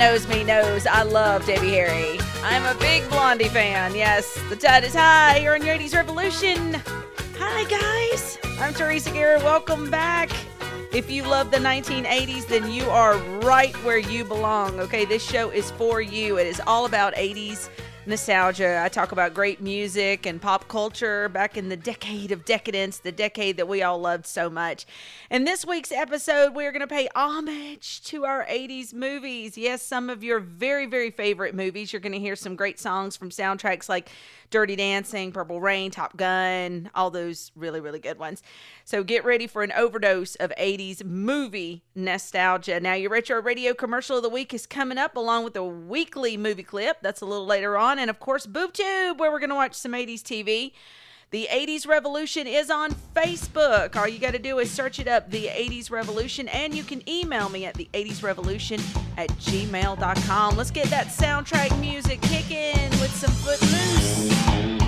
knows me knows I love Debbie Harry. I'm a big Blondie fan. Yes, the tide is high. You're in your 80s Revolution. Hi, guys. I'm Teresa Garrett. Welcome back. If you love the 1980s, then you are right where you belong. Okay, this show is for you. It is all about 80s nostalgia. I talk about great music and pop culture back in the decade of decadence, the decade that we all loved so much. In this week's episode, we're going to pay homage to our 80s movies. Yes, some of your very, very favorite movies. You're going to hear some great songs from soundtracks like Dirty Dancing, Purple Rain, Top Gun, all those really, really good ones. So get ready for an overdose of 80s movie nostalgia. Now, your retro radio commercial of the week is coming up along with a weekly movie clip. That's a little later on. And of course, BoobTube, where we're going to watch some 80s TV. The 80s Revolution is on Facebook. All you got to do is search it up, The 80s Revolution, and you can email me at the 80s Revolution at gmail.com. Let's get that soundtrack music kicking with some Footloose.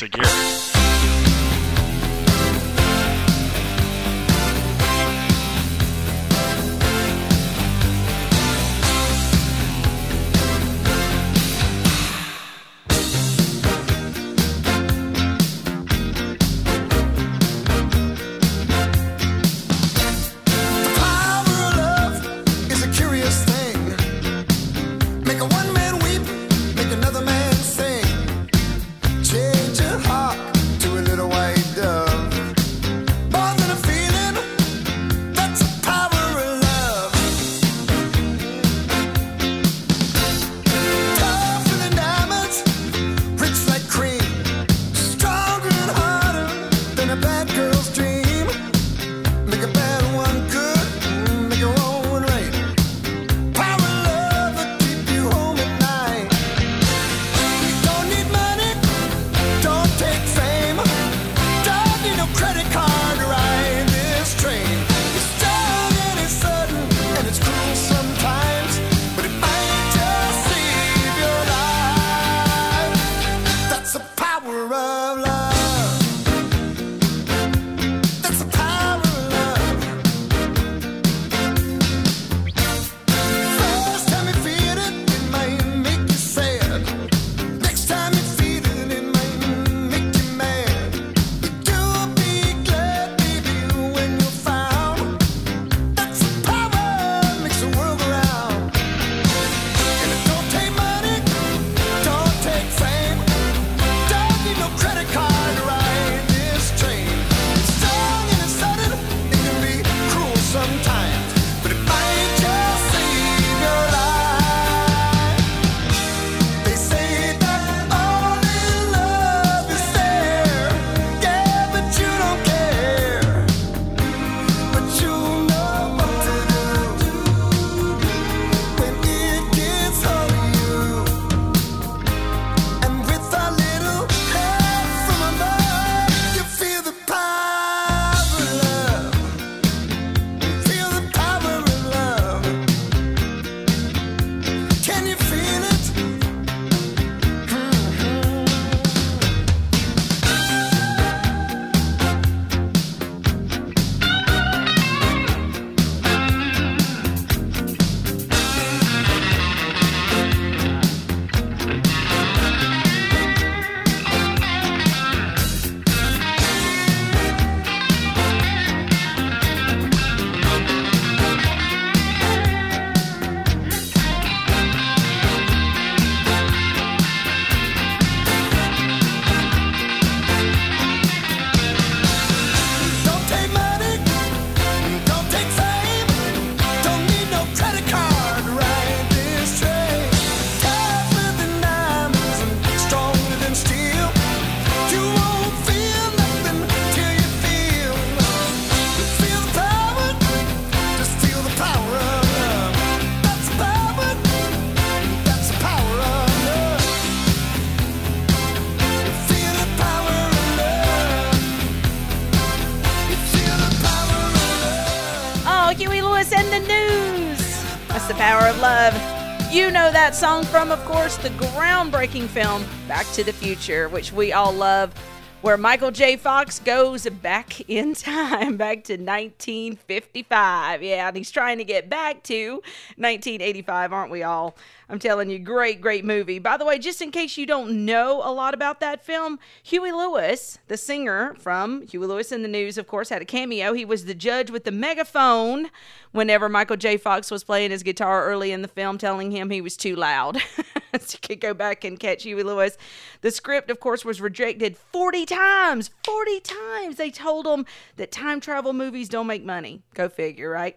With song from, of course, the groundbreaking film Back to the Future, which we all love, where Michael J. Fox goes back in time, back to 1955. Yeah, and he's trying to get back to 1985, aren't we all? I'm telling you, great, great movie. By the way, just in case you don't know a lot about that film, Huey Lewis, the singer from Huey Lewis and the News, of course, had a cameo. He was the judge with the megaphone whenever Michael J. Fox was playing his guitar early in the film, telling him he was too loud. so you could go back and catch Huey Lewis. The script, of course, was rejected 40 times. 40 times. They told him that time travel movies don't make money. Go figure, right?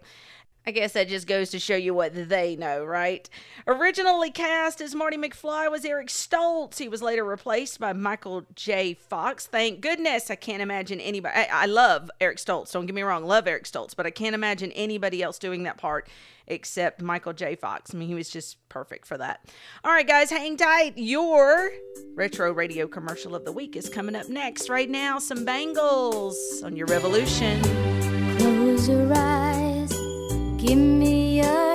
I guess that just goes to show you what they know, right? Originally cast as Marty McFly was Eric Stoltz. He was later replaced by Michael J. Fox. Thank goodness. I can't imagine anybody. I, I love Eric Stoltz. Don't get me wrong. Love Eric Stoltz, but I can't imagine anybody else doing that part except Michael J. Fox. I mean, he was just perfect for that. All right, guys, hang tight. Your retro radio commercial of the week is coming up next. Right now, some bangles on your revolution. Close your eyes, give me your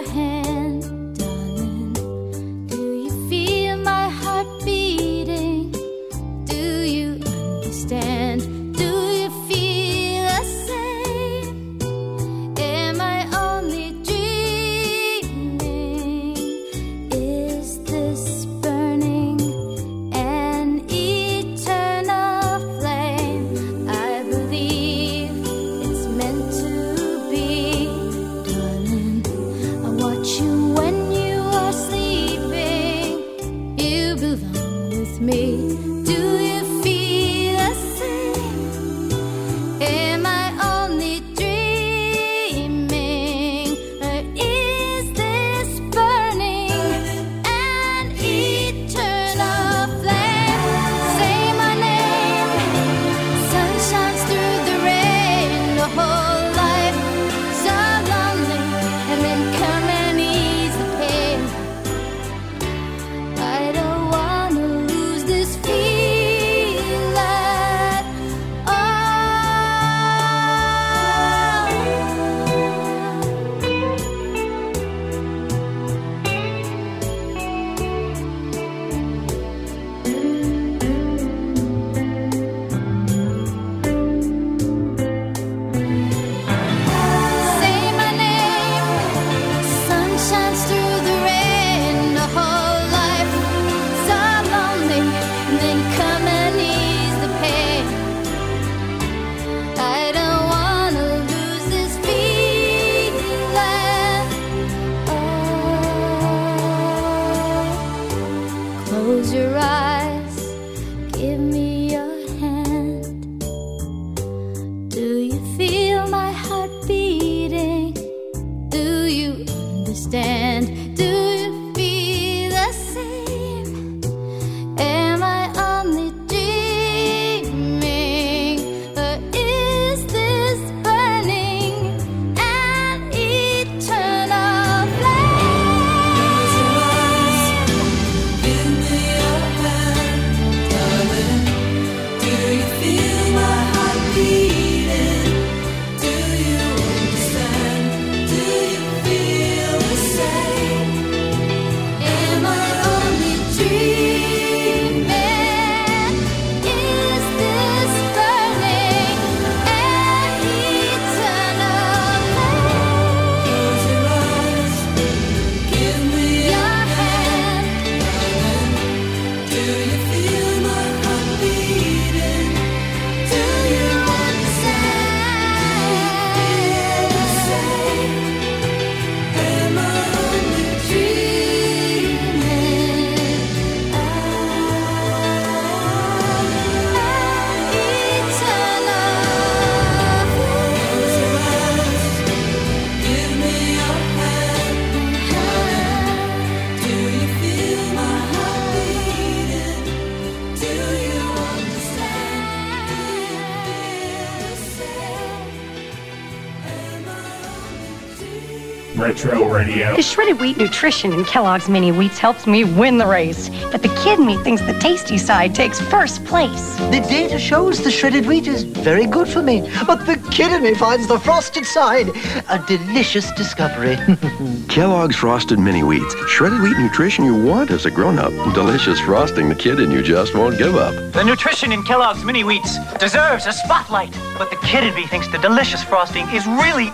Radio. The shredded wheat nutrition in Kellogg's Mini Wheats helps me win the race. But the kid in me thinks the tasty side takes first place. The data shows the shredded wheat is very good for me, but the kid in me finds the frosted side a delicious discovery. Kellogg's Frosted Mini Wheats. Shredded wheat nutrition you want as a grown up. Delicious frosting the kid in you just won't give up. The nutrition in Kellogg's Mini Wheats deserves a spotlight, but the kid in me thinks the delicious frosting is really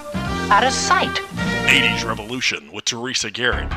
out of sight. 80s Revolution with Teresa Garrett.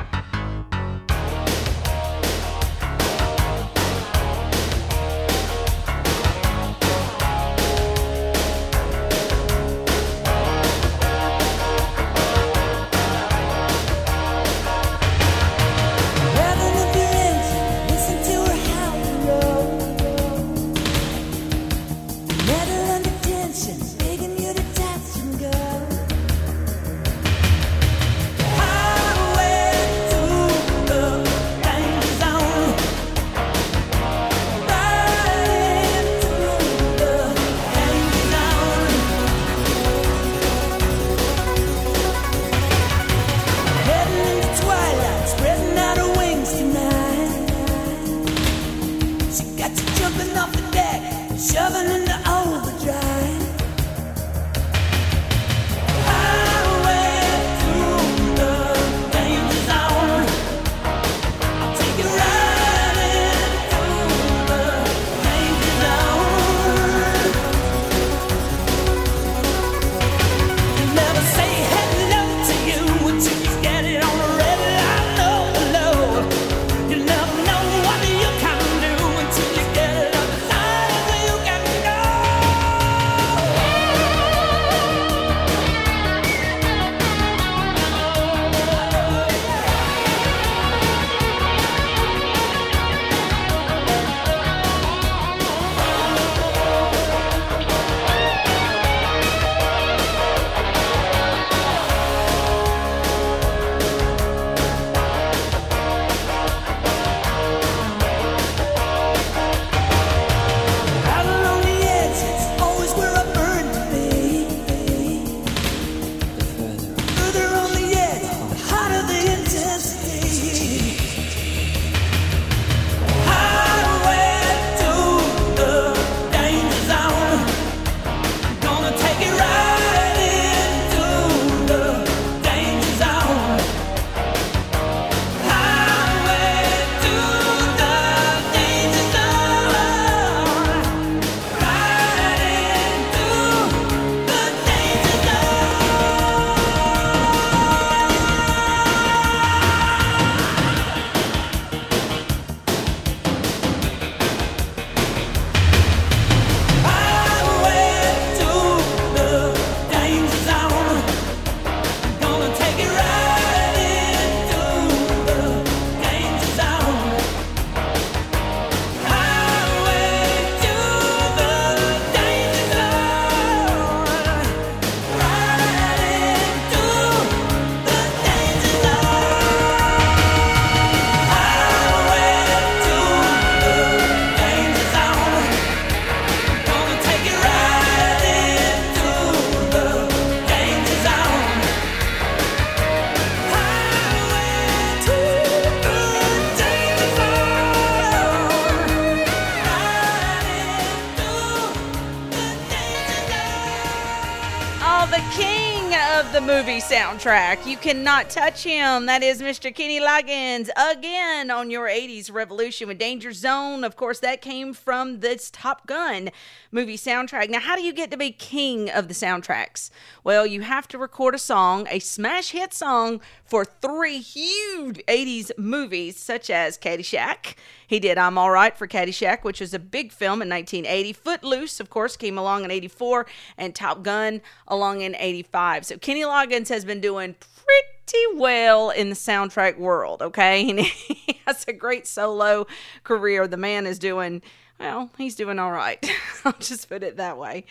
Soundtrack. You cannot touch him. That is Mr. Kenny Loggins again on your 80s revolution with Danger Zone. Of course, that came from this Top Gun movie soundtrack. Now, how do you get to be king of the soundtracks? Well, you have to record a song, a smash hit song for three huge 80s movies, such as Caddyshack. He did I'm All Right for Caddyshack, which was a big film in 1980. Footloose, of course, came along in 84, and Top Gun along in 85. So Kenny Loggins has been doing pretty well in the soundtrack world, okay? And he has a great solo career. The man is doing Well, he's doing all right. I'll just put it that way.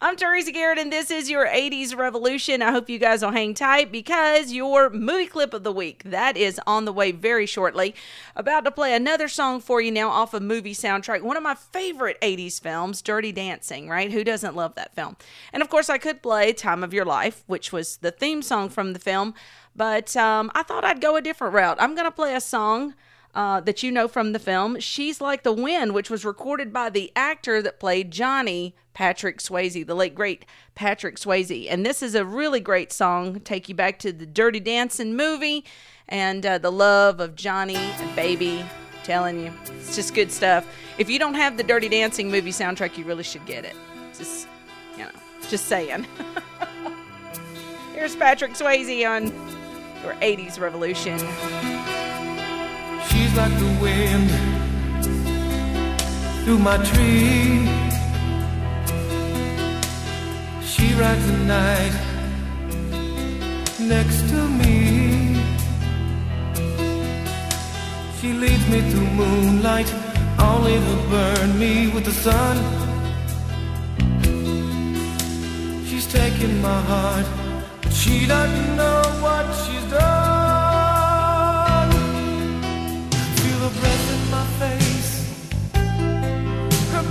I'm Teresa Garrett, and this is your 80s Revolution. I hope you guys will hang tight because your movie clip of the week that is on the way very shortly. About to play another song for you now off a movie soundtrack. One of my favorite 80s films, Dirty Dancing. Right? Who doesn't love that film? And of course, I could play "Time of Your Life," which was the theme song from the film. But um, I thought I'd go a different route. I'm going to play a song uh, that you know from the film, She's Like the Wind, which was recorded by the actor that played Johnny, Patrick Swayze, the late great Patrick Swayze. And this is a really great song, take you back to the Dirty Dancing movie and uh, the love of Johnny and Baby. Telling you, it's just good stuff. If you don't have the Dirty Dancing movie soundtrack, you really should get it. Just, you know, just saying. Here's Patrick Swayze on your 80s Revolution. Like the wind through my tree. She rides the night next to me. She leads me through moonlight, only to burn me with the sun. She's taking my heart, but she doesn't know what she's done.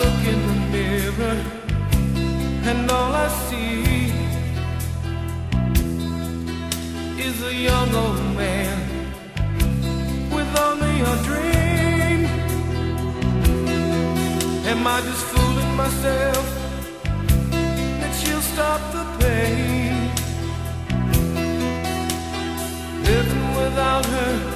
Look in the mirror and all I see is a young old man with only a dream. Am I just fooling myself that she'll stop the pain? Living without her,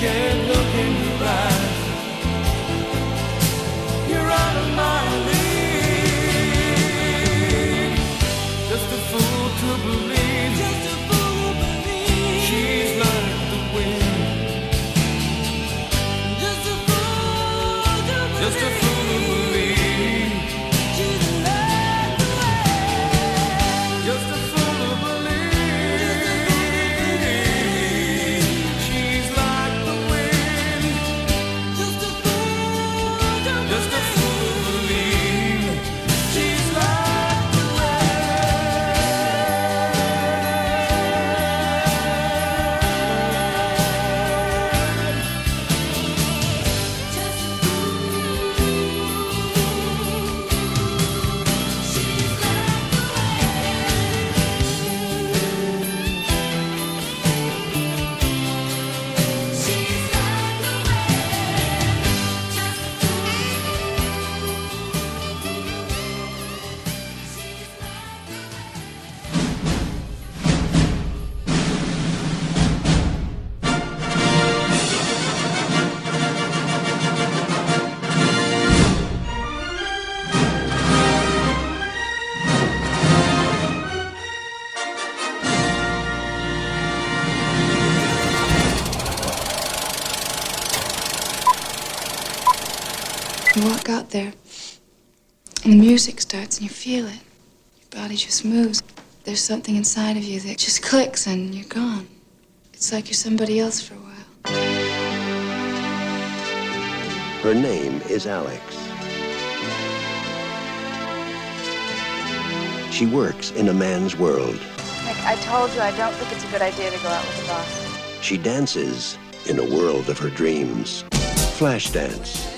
Can't out there, and the music starts, and you feel it. Your body just moves. There's something inside of you that just clicks, and you're gone. It's like you're somebody else for a while. Her name is Alex. She works in a man's world. Nick, I told you I don't think it's a good idea to go out with the boss. She dances in a world of her dreams. Flashdance.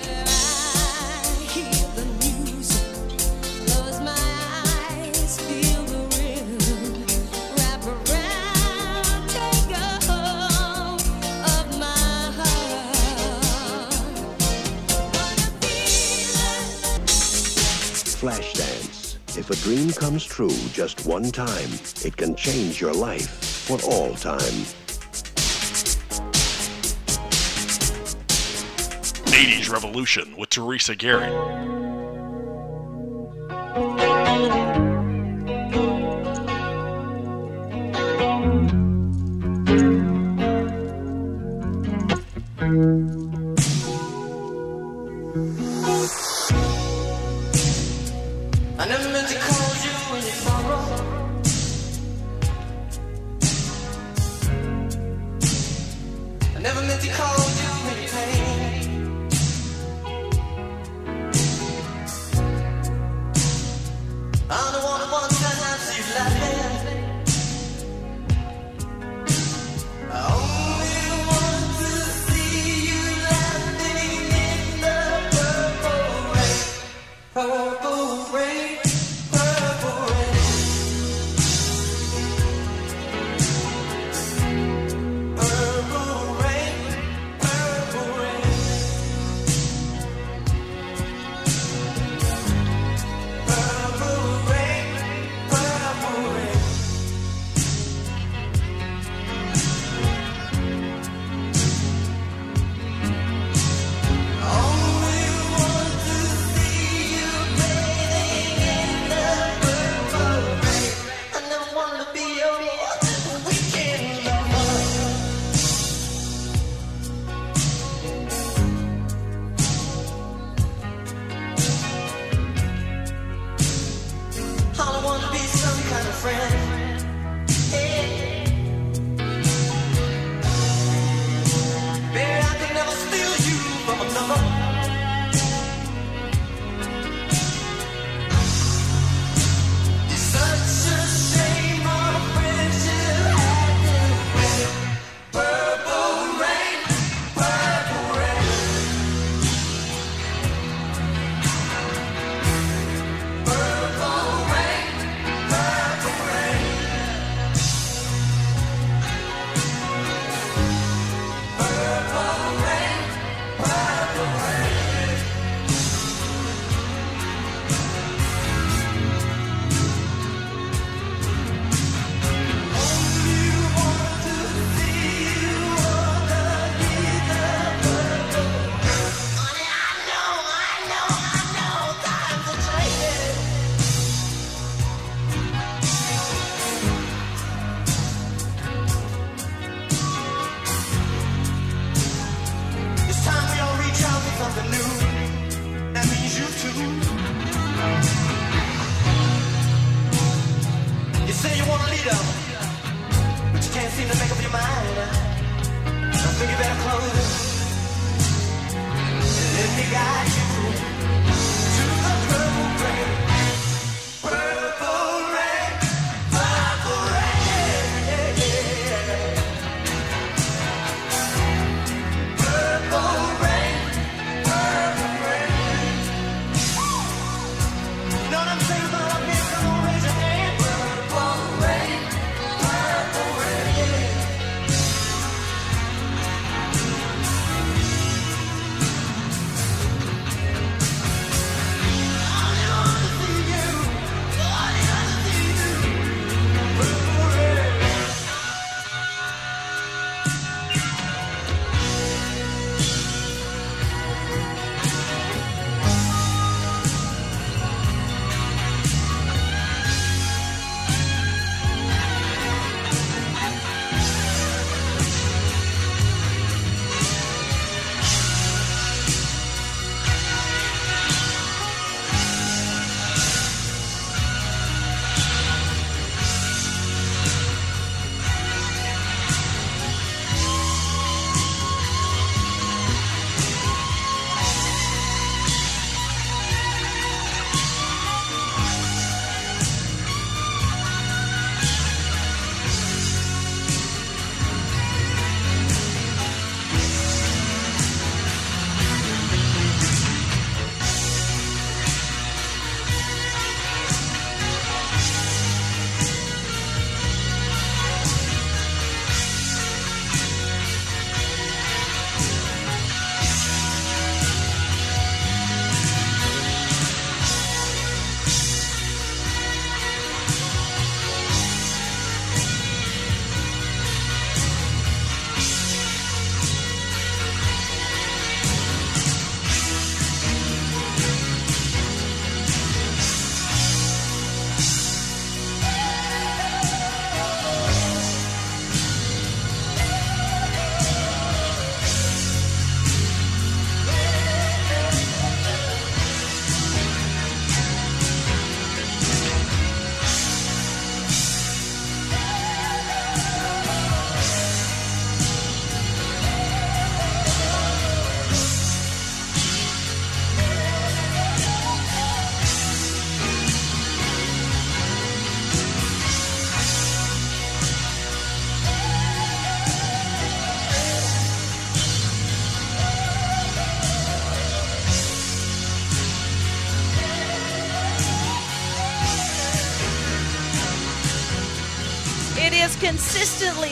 If a dream comes true just one time, it can change your life for all time. 80s Revolution with Teresa Garrett.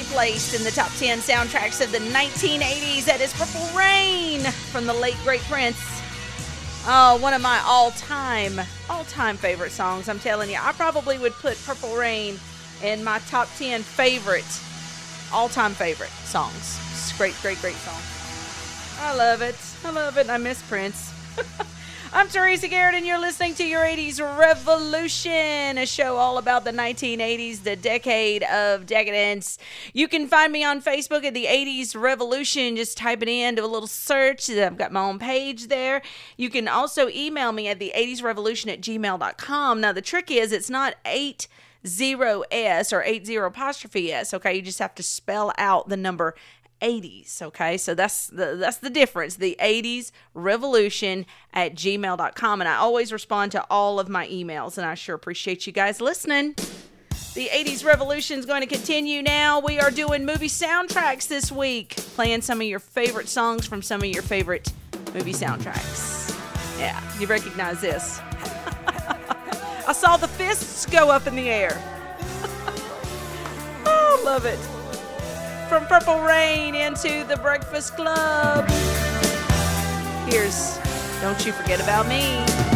Placed in the top 10 soundtracks of the 1980s. That is Purple Rain from the late great Prince. Oh, one of my all-time, all-time favorite songs. I'm telling you, I probably would put Purple Rain in my top 10 favorite, all-time favorite songs. It's great, great, great song. I love it. I love it. I miss Prince. I'm Teresa Garrett, and you're listening to your 80s Revolution, a show all about the 1980s, the decade of decadence. You can find me on Facebook at the 80s Revolution. Just type it in, do a little search. I've got my own page there. You can also email me at the 80s Revolution at gmail.com. Now, the trick is it's not 8 zero S or 80 apostrophe S, okay? You just have to spell out the number 80s okay? So that's the that's the difference the 80s revolution at gmail.com and i always respond to all of my emails and i sure appreciate you guys listening. The 80s revolution is going to continue now. We are doing movie soundtracks this week playing some of your favorite songs from some of your favorite movie soundtracks. Yeah you recognize this. I saw the fists go up in the air. Oh love it from Purple Rain into the Breakfast Club. Here's Don't You Forget About Me.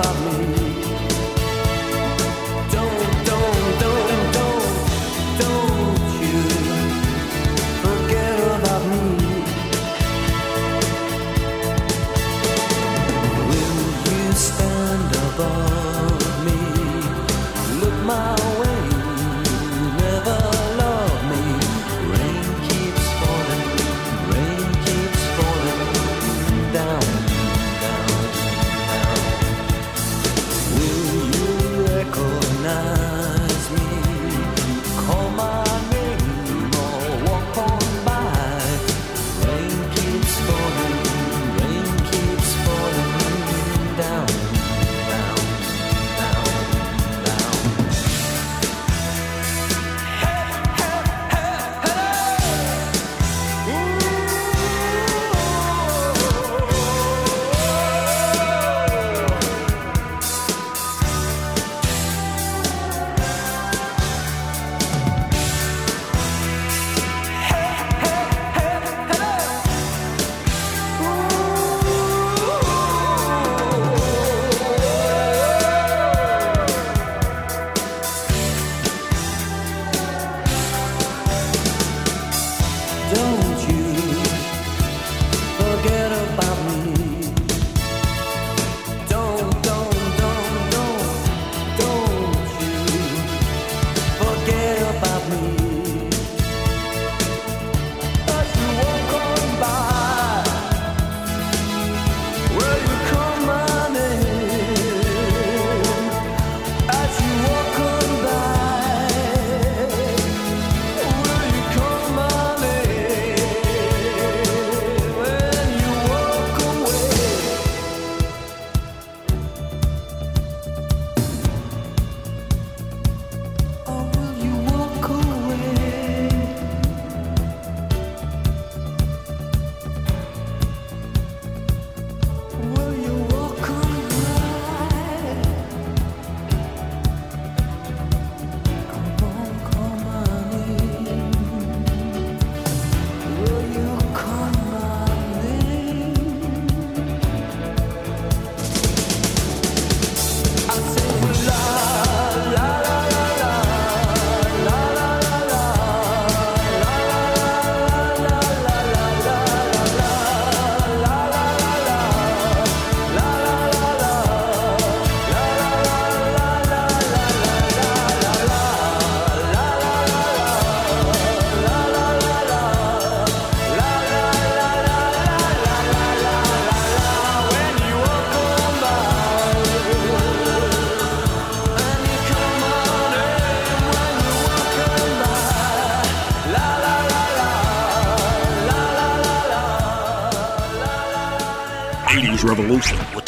about me.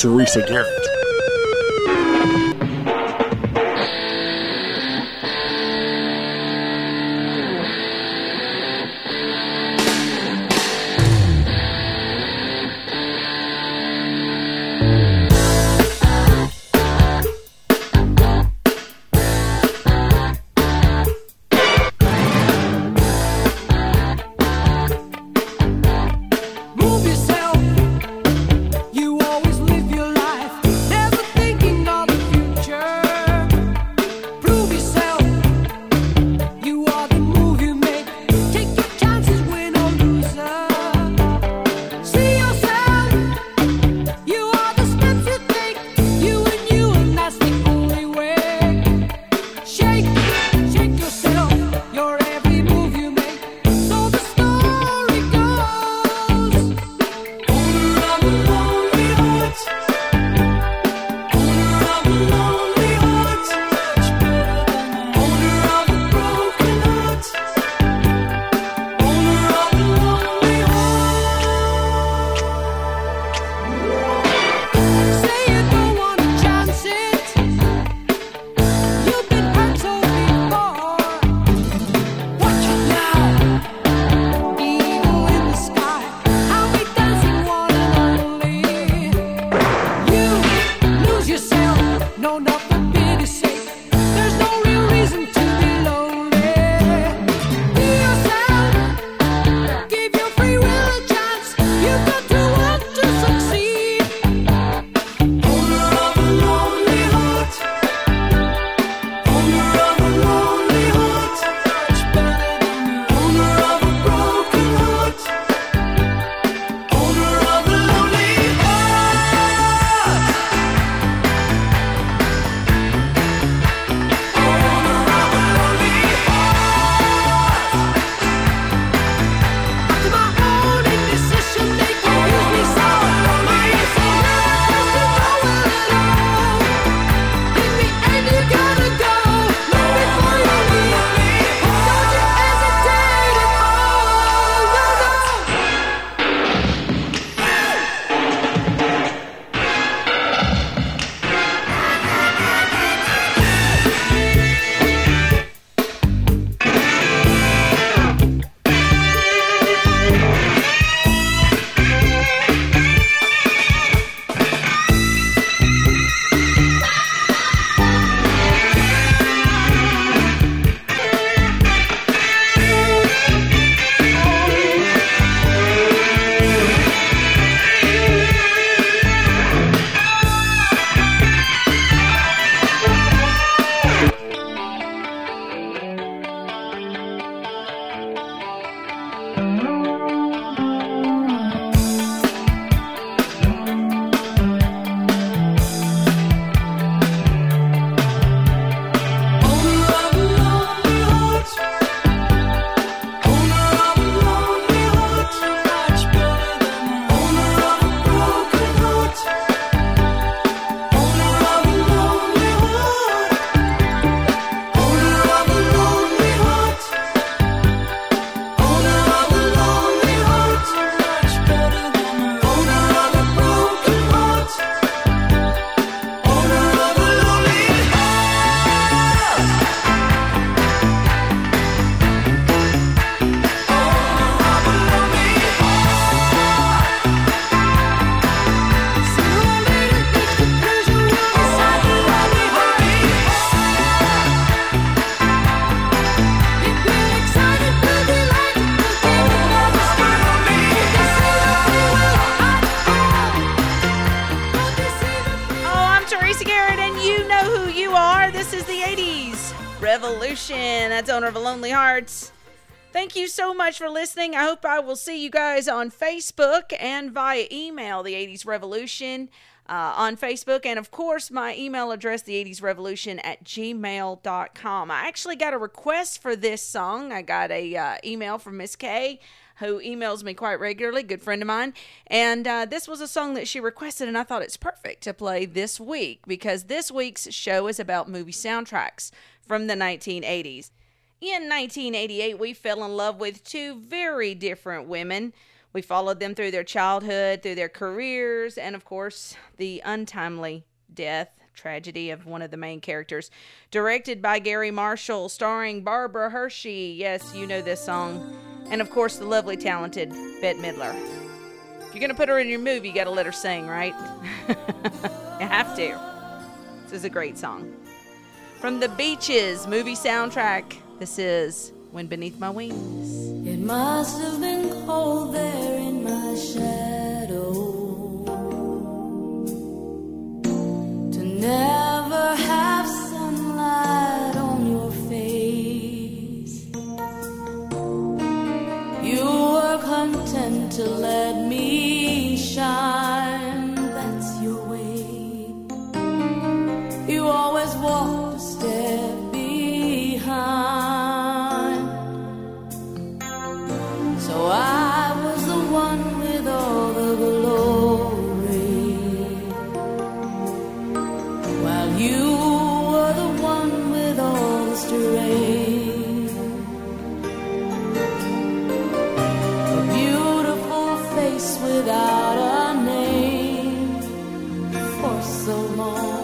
Teresa Garrett. owner of a Lonely Heart. Thank you so much for listening. I hope I will see you guys on Facebook and via email, The 80s Revolution, uh, on Facebook. And of course, my email address, The 80s Revolution at gmail.com. I actually got a request for this song. I got a uh, email from Miss K, who emails me quite regularly, good friend of mine. And uh, this was a song that she requested, and I thought it's perfect to play this week because this week's show is about movie soundtracks from the 1980s. In 1988, we fell in love with two very different women. We followed them through their childhood, through their careers, and of course, the untimely death tragedy of one of the main characters. Directed by Garry Marshall, starring Barbara Hershey. Yes, you know this song. And of course, the lovely, talented Bette Midler. If you're going to put her in your movie, you got to let her sing, right? you have to. This is a great song. From the Beaches movie soundtrack this is Wind Beneath My Wings. It must have been cold there in my shadow to never have sunlight on your face. You were content to let me shine, that's your way. You always walked a step without a name. For so long.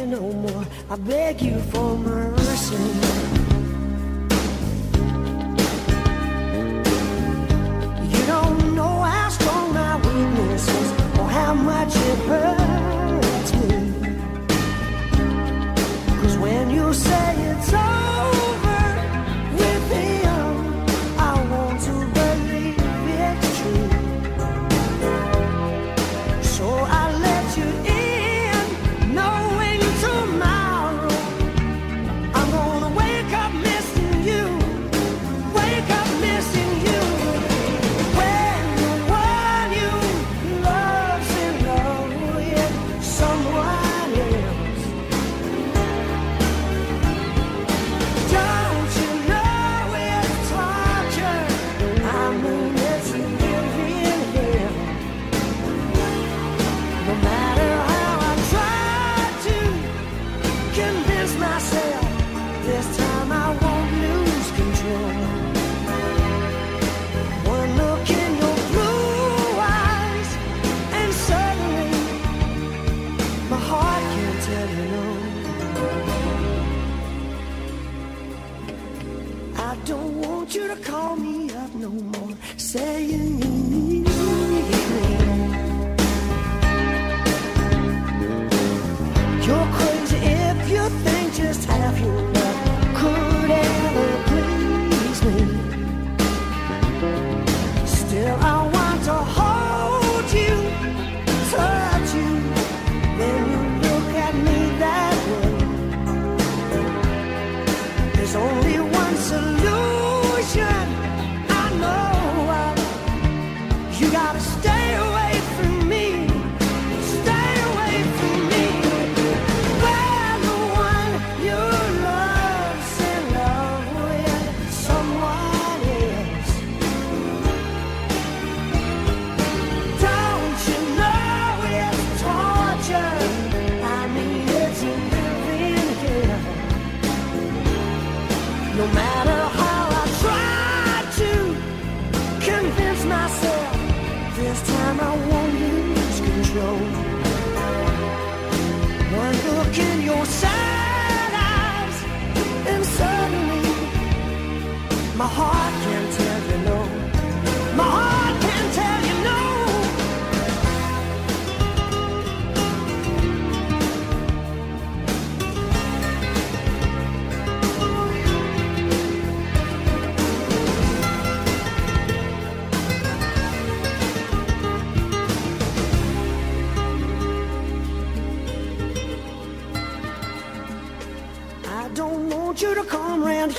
you no more. I beg you for mercy.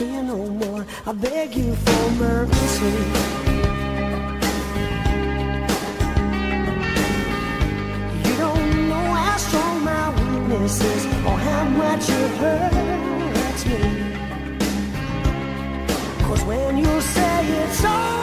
fear no more. I beg you for mercy. You don't know how strong my weakness is or how much it hurts me. Cause when you say it's all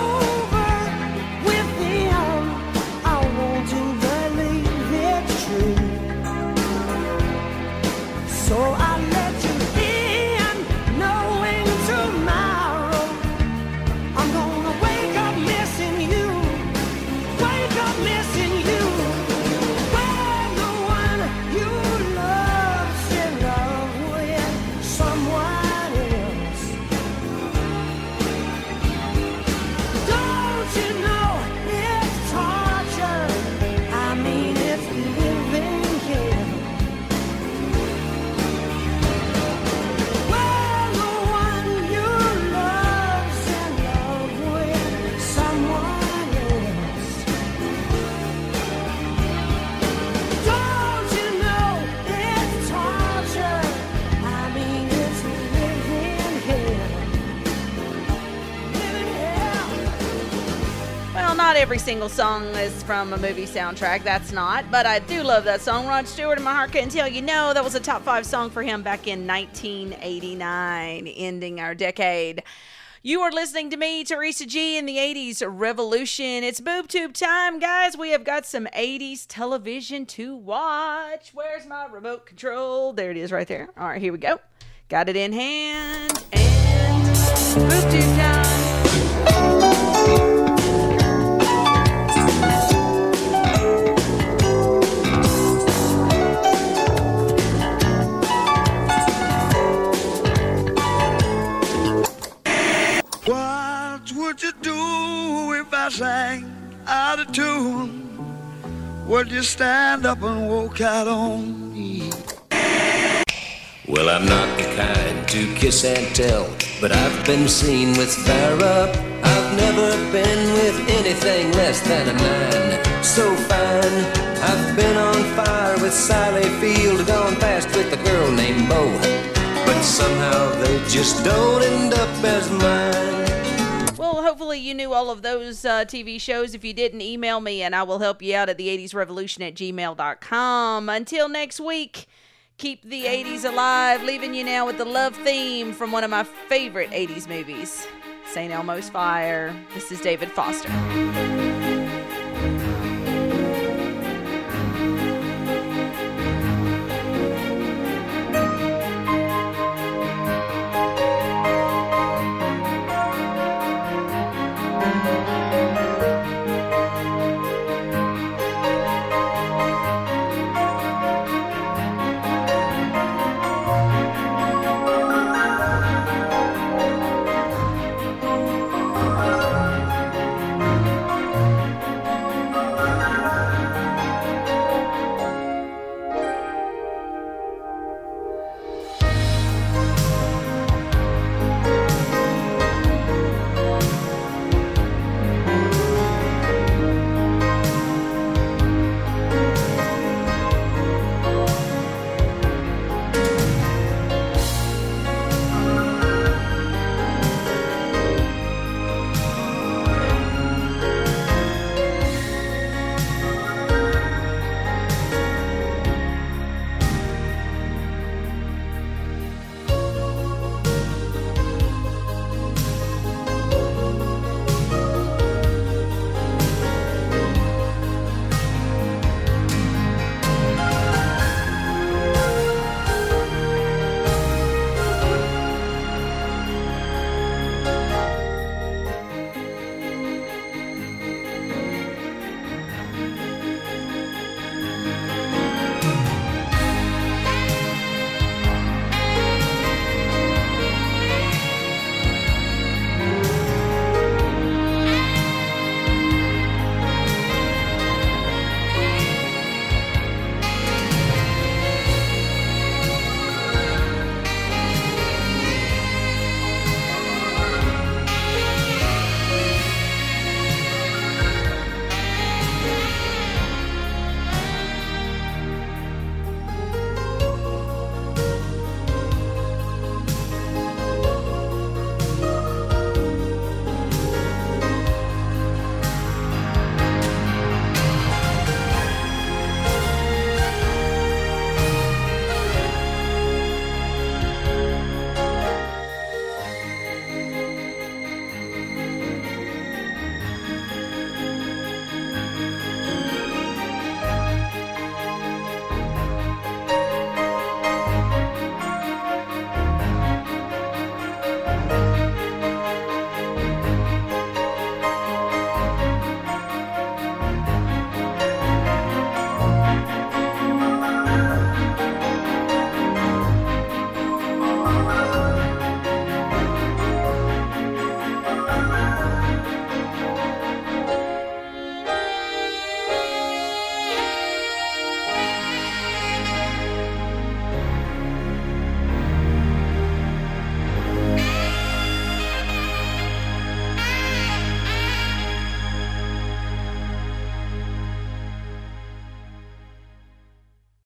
single song is from a movie soundtrack. That's not, but I do love that song. Rod Stewart in my heart can't tell you no. That was a top five song for him back in 1989, ending our decade. You are listening to me, Teresa G, in the 80s revolution. It's boob tube time, guys. We have got some 80s television to watch. Where's my remote control? There it is right there. All right, here we go. Got it in hand. And boob tube time. Sang out of tune, would you stand up and walk out on me? Well, I'm not the kind to kiss and tell, but I've been seen with up. I've never been with anything less than a nine. So fine, I've been on fire with Sally Field, gone past with a girl named Bo. But somehow they just don't end up as mine. Hopefully you knew all of those uh, TV shows. If you didn't, email me and I will help you out at the 80s revolution at gmail.com. Until next week, keep the 80s alive, leaving you now with the love theme from one of my favorite 80s movies, St. Elmo's Fire. This is David Foster.